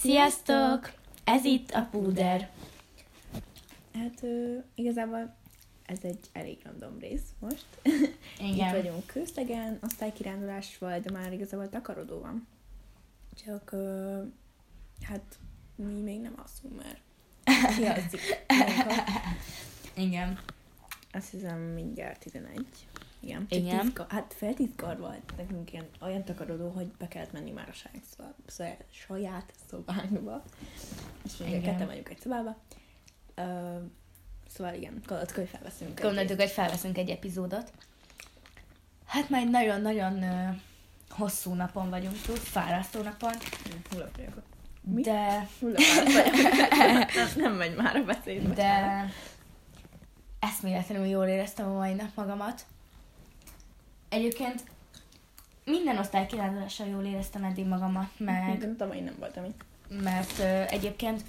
Sziasztok! Ez itt a Púder. Hát ö, igazából ez egy elég random rész most. Igen. Itt vagyunk Kőszegen, osztálykirándulás volt, de már igazából takarodó van. Csak ö, hát mi még nem alszunk, mert munka. Igen. Azt hiszem mindjárt 11. Igen. Csak Igen. tízkor- hát fél tízkor volt nekünk ilyen, olyan takarodó, hogy be kellett menni már a szobá, szobá- saját szobánkba. És Igen. ketten vagyunk egy szobába. Ö, szóval igen, gondoltuk, hogy felveszünk. Gondoltuk, hogy felveszünk egy epizódot. Hát már nagyon-nagyon ö, hosszú napon vagyunk túl, fárasztó napon. Hullap vagyok. Mi? de, vagyok. nem, nem megy már a beszédbe. de eszméletlenül jól éreztem a mai nap magamat. Egyébként minden osztály kirándulással jól éreztem eddig magamat, meg De tavaly nem voltam itt. mert ö, egyébként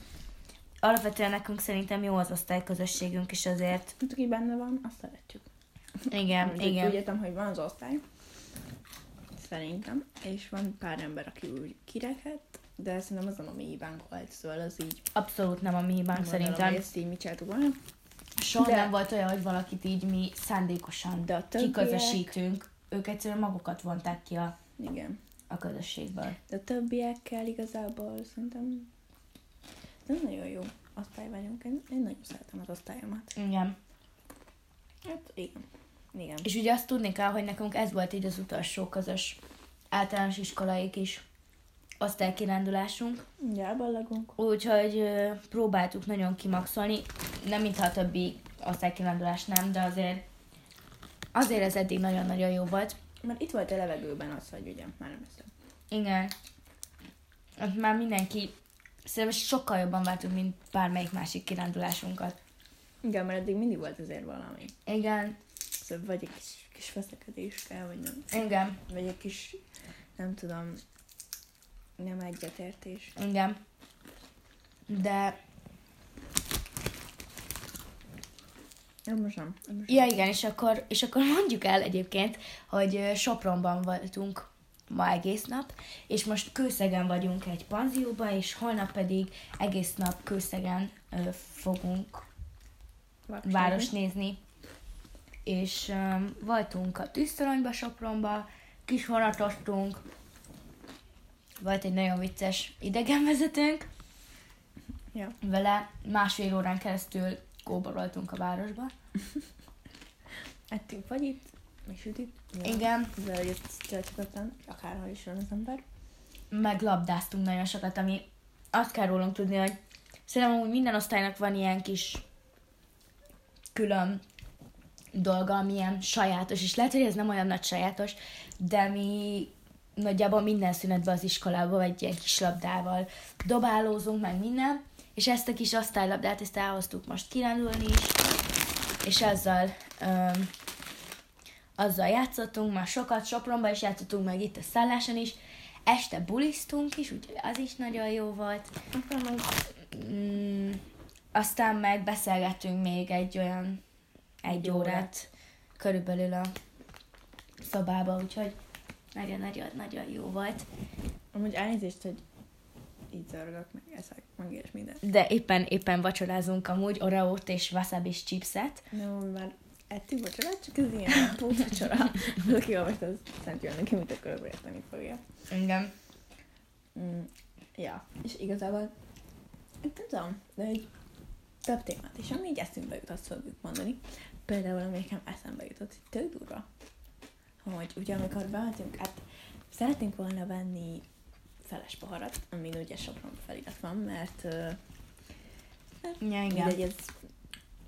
alapvetően nekünk szerintem jó az osztályközösségünk is azért. Hát, aki benne van, azt szeretjük. Igen, Úgy- igen. Úgy értem, hogy van az osztály. Szerintem. És van pár ember, aki úgy kirekedt, de szerintem az a mi hibánk volt, szóval az így Abszolút nem a mi hibánk szerintem. ezt így mi csináltuk volna. Soha De- nem volt olyan, hogy valakit így mi szándékosan De a többiek- kiközösítünk. Ők egyszerűen magukat vonták ki a, Igen. a közösségből. De a többiekkel igazából szerintem nem nagyon jó osztály vagyunk. Én, én nagyon szeretem az osztályomat. Igen. Hát igen. Igen. És ugye azt tudni kell, hogy nekünk ez volt így az utolsó közös általános iskolai kis osztálykirándulásunk. Ugye elballagunk. Úgyhogy ö, próbáltuk nagyon kimaxolni. Nem mintha a többi osztálykirándulás nem, de azért azért ez eddig nagyon-nagyon jó volt. Mert itt volt a levegőben az, hogy ugye már nem leszem. Igen. Ott már mindenki szerintem sokkal jobban vártunk, mint bármelyik másik kirándulásunkat. Igen, mert eddig mindig volt azért valami. Igen, Szóval vagy egy kis, kis veszekedés kell, vagy nem. igen, Vagy egy kis, nem tudom, nem egyetértés. igen. De, Nem most nem. ja igen, és akkor, és akkor mondjuk el egyébként, hogy Sopronban voltunk ma egész nap, és most Kőszegen vagyunk egy panzióban, és holnap pedig egész nap Kőszegen ö, fogunk nem. város nézni. És um, voltunk a tűztoronyba, Sopronba, kis vonatoztunk, volt egy nagyon vicces idegenvezetőnk, Ja. vele másfél órán keresztül kóboroltunk a városba. Ettünk fagyit, meg sütit. Igen. De hogy ezt csöcsökötten, akárhol is van az ember. Meg labdáztunk nagyon sokat, ami azt kell rólunk tudni, hogy szerintem hogy minden osztálynak van ilyen kis külön dolga, ami ilyen sajátos, és lehet, hogy ez nem olyan nagy sajátos, de mi nagyjából minden szünetben az iskolában egy ilyen kis labdával dobálózunk, meg minden, és ezt a kis osztálylabdát, ezt elhoztuk most kirándulni is, és azzal öm, azzal játszottunk, már sokat Sopronban is játszottunk, meg itt a szálláson is, este bulisztunk is, úgyhogy az is nagyon jó volt. Mm, aztán meg beszélgettünk még egy olyan egy órát. körülbelül a szobába, úgyhogy nagyon-nagyon-nagyon jó volt. amúgy elnézést, hogy így zörgök, meg eszek, meg és minden. De éppen, éppen vacsorázunk amúgy Oreót és wasabi chipset. Nem, már ettük vacsorát, csak ez ilyen pótvacsora. Aki olvasta, az szent jön neki, mit akkor érteni fogja. Igen. Mm, ja, és igazából, nem tudom, de egy több témát is, ami így eszünkbe jut, azt fogjuk mondani. Például, ami nekem eszembe jutott, hogy tök durva, hogy ugye amikor bementünk, hát szeretnénk volna venni feles poharat, amin ugye Sopron felirat van, mert uh, Ja, igen. mindegy, ez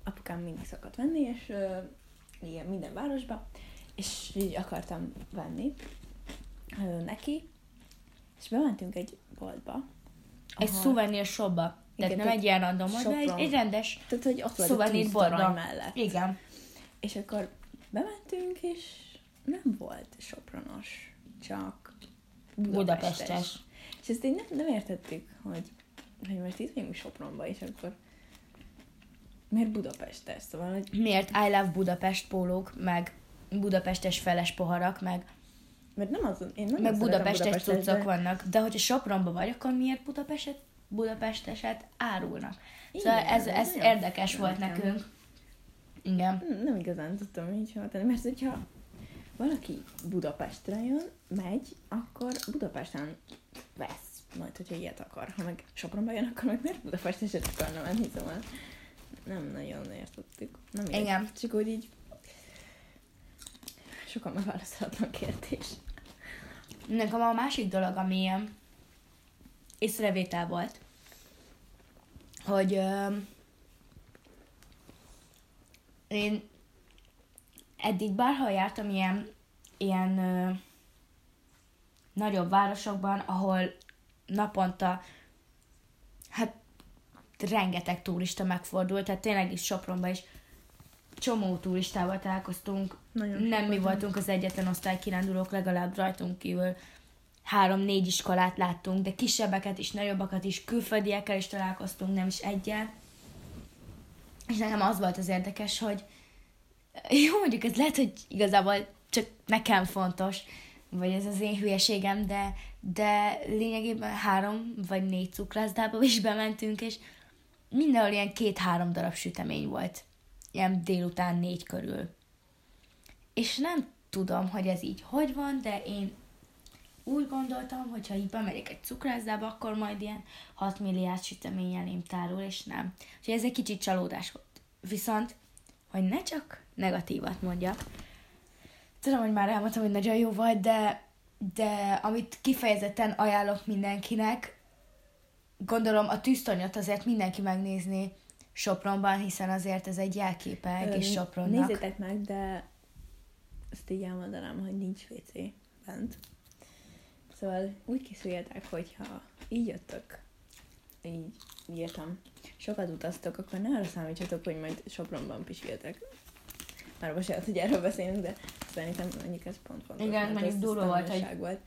apukám mindig szokott venni, és uh, igen, minden városba, és így akartam venni uh, neki, és bementünk egy boltba. Egy ahol- szuvenír shopba. Tehát Igen, nem egy ilyen random, de egy, egy rendes Tehát, hogy ott szuvenír mellett. Igen. És akkor bementünk, és csak budapestes. Budapestes. És ezt így nem, nem értettük, hogy, hogy most itt vagyunk Sopronba, és akkor miért Budapestes? Szóval, hogy Miért I love Budapest pólók, meg budapestes feles poharak, meg, mert nem az, én nem meg budapestes cuccok de- vannak. De hogyha Sopronban vagy, akkor miért Budapestet Budapesteset árulnak. Szóval Igen, ez, ez ez érdekes volt nekem. nekünk. Igen. Nem, nem igazán tudtam így tenni, mert hogyha valaki Budapestre jön, megy, akkor Budapesten vesz. Majd, hogyha ilyet akar. Ha meg Sopronba jön, akkor meg miért Budapestre se akarna menni, szóval nem nagyon értettük. Nem Igen. Igen. Csak úgy így sokan megválaszolatlan kérdés. Nekem a másik dolog, ami ilyen észrevétel volt, hogy ö, én eddig bárhol jártam ilyen, ilyen ö, nagyobb városokban, ahol naponta hát rengeteg turista megfordult, tehát tényleg is Sopronban is csomó turistával találkoztunk, Nagyon nem mi volt. voltunk az egyetlen osztálykirándulók, legalább rajtunk kívül három-négy iskolát láttunk, de kisebbeket is, nagyobbakat is, külföldiekkel is találkoztunk, nem is egyel. És nekem az volt az érdekes, hogy jó, mondjuk ez lehet, hogy igazából csak nekem fontos, vagy ez az én hülyeségem, de, de lényegében három vagy négy cukrászdába is bementünk, és mindenhol ilyen két-három darab sütemény volt. Ilyen délután négy körül. És nem tudom, hogy ez így hogy van, de én úgy gondoltam, hogy ha így bemegyek egy cukrászdába, akkor majd ilyen 6 milliárd sütemény elém tárul, és nem. Úgyhogy ez egy kicsit csalódás volt. Viszont, hogy ne csak negatívat mondjak, tudom, hogy már elmondtam, hogy nagyon jó volt, de, de amit kifejezetten ajánlok mindenkinek, gondolom a tűztornyot azért mindenki megnézni Sopronban, hiszen azért ez egy jelképe egész Ö, Sopronnak. Nézzétek meg, de ezt így elmondanám, hogy nincs WC bent. Szóval úgy készüljetek, hogyha így jöttök, így írtam, sokat utaztok, akkor ne arra számítsatok, hogy majd Sopronban pisiltek. Már bocsánat, hogy erről beszélünk, de szerintem mondjuk ez pont fontos. Igen, mondjuk durva volt, hogy- volt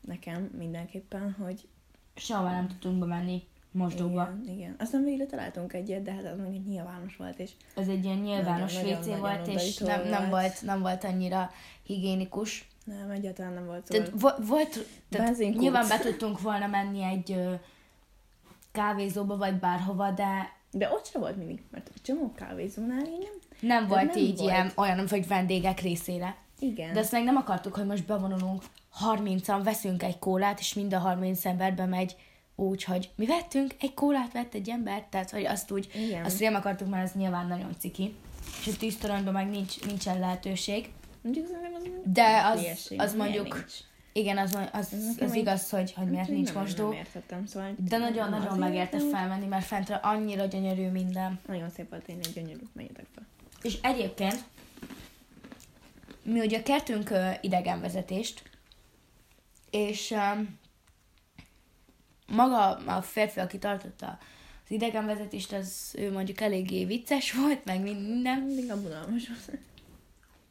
nekem mindenképpen, hogy Sehova nem tudtunk bemenni mosdóba. igen, igen. Aztán végre találtunk egyet, de hát az egy nyilvános volt, és Ez egy ilyen nyilvános WC volt, és nem, nem, volt. volt, nem volt annyira higiénikus. nem, egyáltalán nem volt. Tehát vo- volt, tehát Benzinkút. nyilván be tudtunk volna menni egy ö, kávézóba, vagy bárhova, de De ott sem volt mindig, mert a csomó kávézónál így nem. nem volt nem így volt. ilyen olyan, hogy vendégek részére. Igen. De azt meg nem akartuk, hogy most bevonulunk 30-an, veszünk egy kólát, és mind a 30 ember bemegy úgy, hogy mi vettünk, egy kólát vett egy ember, tehát hogy azt úgy, Igen. azt nem akartuk, mert ez nyilván nagyon ciki. És a tűztoronyban meg nincs, nincsen lehetőség. Mondjuk szerintem az De az- az mondjuk nincs? Igen, az, az, az, igaz, hogy, hogy miért Hát, nincs nem, mosdó. Nem értettem, szóval... De nagyon-nagyon megérte felmenni, mert fentre annyira gyönyörű minden. Nagyon szép volt, tényleg gyönyörű, menjetek fel. És egyébként, mi ugye kertünk idegenvezetést, és um, maga a férfi, aki tartotta az idegenvezetést, az ő mondjuk eléggé vicces volt, meg minden, Mindig a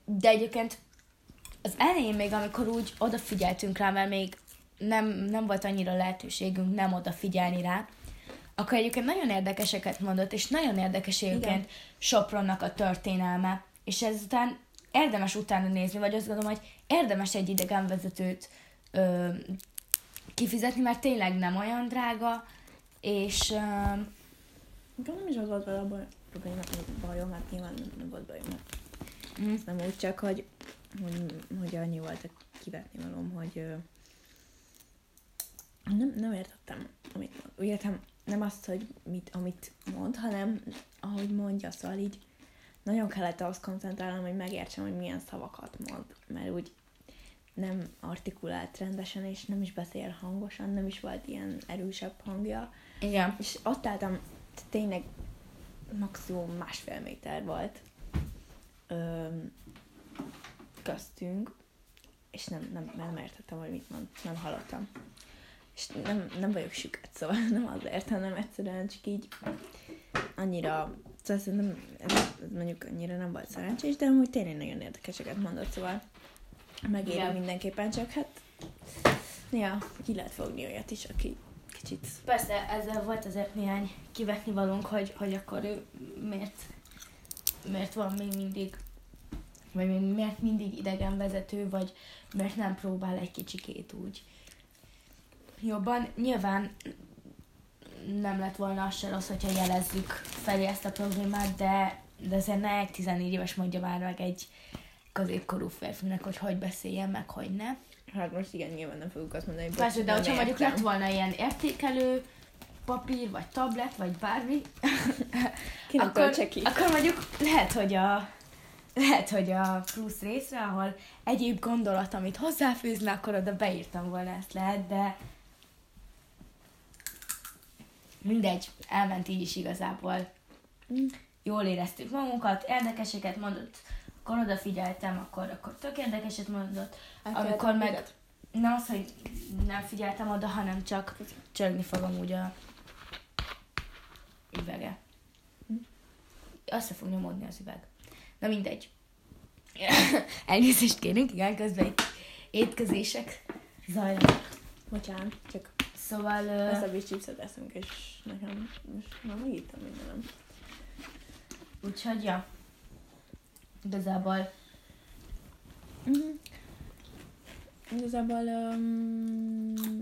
de egyébként az elején még, amikor úgy odafigyeltünk rá, mert még nem, nem volt annyira lehetőségünk nem odafigyelni rá, akkor egyébként nagyon érdekeseket mondott, és nagyon érdekes egyébként Sopronnak a történelme, és ezután érdemes utána nézni, vagy azt gondolom, hogy érdemes egy idegenvezetőt ö, kifizetni, mert tényleg nem olyan drága, és ö, nem is az volt vele a baj, probléma, bajom, hát nyilván nem, volt bajom. Hát. mm, nem úgy csak, hogy, hogy, hogy annyi volt a kivetni valóm, hogy ö, nem, nem értettem, amit mond. Úgy értem, nem azt, hogy mit, amit mond, hanem ahogy mondja, szóval így nagyon kellett ahhoz koncentrálnom, hogy megértsem, hogy milyen szavakat mond, mert úgy nem artikulált rendesen, és nem is beszél hangosan, nem is volt ilyen erősebb hangja, igen. és ott álltam, tényleg maximum másfél méter volt öm, köztünk, és nem, nem, nem értettem, hogy mit mond, nem hallottam. És nem, nem vagyok süket, szóval nem azért, hanem egyszerűen csak így annyira, szóval szerintem ez, ez mondjuk annyira nem volt szerencsés, de amúgy tényleg nagyon érdekeseket mondott, szóval megéri Igen. mindenképpen, csak hát ja, ki lehet fogni olyat is, aki kicsit Persze, ezzel volt azért néhány kivetni valónk, hogy, hogy akkor ő miért, miért van még mindig, vagy miért mindig idegenvezető, vagy miért nem próbál egy kicsikét úgy jobban. Nyilván nem lett volna az se rossz, hogyha jelezzük felé ezt a problémát, de, de azért ne egy 14 éves mondja már meg egy középkorú férfinek, hogy hogy beszéljen, meg hogy ne. Hát most igen, nyilván nem fogjuk azt mondani, hogy Persze, de hogyha mondjuk lett volna ilyen értékelő papír, vagy tablet, vagy bármi, akkor, akkor mondjuk lehet, hogy a lehet, hogy a plusz részre, ahol egyéb gondolat, amit hozzáfűzne, akkor oda beírtam volna ezt lehet, de mindegy, elment így is igazából. Mm. Jól éreztük magunkat, érdekeseket mondott, akkor odafigyeltem, akkor, akkor tök érdekeset mondott, amikor meg nem az, hogy nem figyeltem oda, hanem csak csörgni fogom úgy a üvege. Össze fog nyomódni az üveg. Na mindegy. Elnézést kérünk, igen, közben itt étkezések zajlanak. Bocsánat, csak Szóval... ezt a chipset eszünk, és nekem most már megittem mindenem. úgyhogy, ja. Igazából Mm-hmm. Igazából um,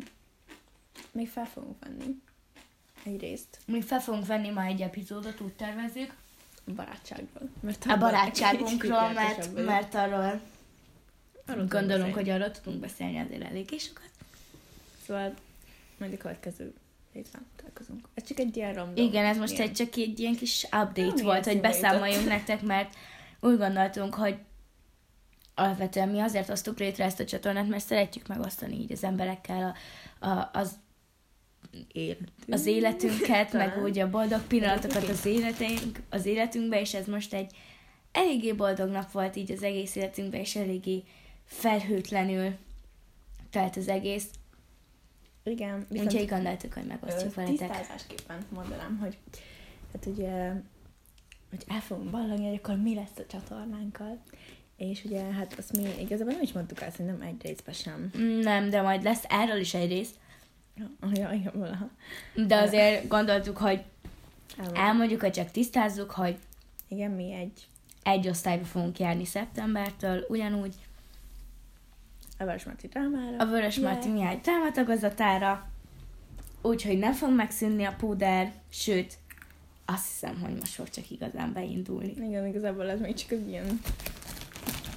még fel fogunk venni egy részt mi fel fogunk venni ma egy epizódot, úgy tervezzük. Barátságról. Mert A barátságunkról, mert, mert arról Arról gondolunk, hogy arról tudunk beszélni azért eléggé sokat. Szóval majd a következő héten találkozunk. Ez csak egy ilyen random. Igen, ez most ilyen. egy csak egy ilyen kis update Nem, volt, hogy beszámoljunk nektek, mert úgy gondoltunk, hogy alapvetően mi azért hoztuk létre ezt a csatornát, mert szeretjük megosztani így az emberekkel a, a, az, az életünket, meg Talán. úgy a boldog pillanatokat az, életünk, az életünkbe, és ez most egy eléggé boldog nap volt így az egész életünkben, és eléggé felhőtlenül telt az egész. Igen, Úgyhogy gondoltuk, hogy megosztjuk veletek. Tisztázásképpen mondanám, hogy hát ugye, hogy el fogunk ballagni, hogy akkor mi lesz a csatornánkkal. És ugye, hát azt mi igazából nem is mondtuk el, szerintem egy részben sem. Nem, de majd lesz erről is egy rész. Ja, igen, valaha. De azért gondoltuk, hogy Elmondjuk. elmondjuk, hogy csak tisztázzuk, hogy Igen, mi egy egy osztályba fogunk járni szeptembertől, ugyanúgy a Vörösmarty drámára. a Vörös. Marti Mihály drámatagozatára, úgyhogy nem fog megszűnni a púder, sőt, azt hiszem, hogy most fog csak igazán beindulni. Igen, igazából ez még csak egy ilyen...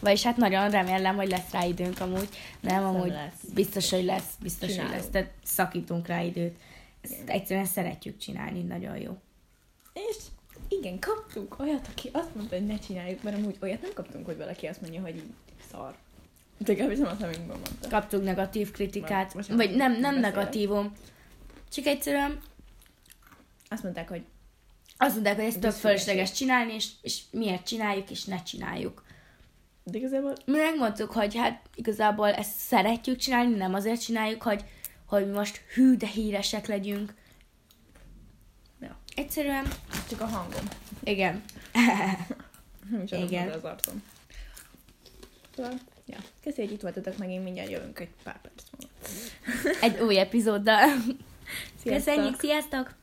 Vagyis hát nagyon remélem, hogy lesz rá időnk amúgy. Nem, amúgy lesz. biztos, hogy lesz, biztos, hogy Csinálunk. lesz. Tehát szakítunk rá időt. Ezt egyszerűen szeretjük csinálni, nagyon jó. És igen, kaptunk olyat, aki azt mondta, hogy ne csináljuk, mert amúgy olyat nem kaptunk, hogy valaki azt mondja, hogy így szar. De legalábbis nem azt, amikben mondta. kaptunk negatív kritikát, Vagy- vagy, nem, nem beszélek. negatívum, csak egyszerűen Azt mondták, hogy azt mondták, hogy ezt tök fölösleges csinálni, és, és miért csináljuk, és ne csináljuk. De igazából Mi megmondtuk, hogy hát igazából ezt szeretjük csinálni, nem azért csináljuk, hogy, hogy most hű, de híresek legyünk. Ja. Egyszerűen, csak a hangom. igen. Adom Igen. az arcom. Szóval, ja. Köszi, hogy itt voltatok, meg én mindjárt jövünk egy pár perc múlva. Egy új epizóddal. Sziasztok! Köszönjük, sziasztok!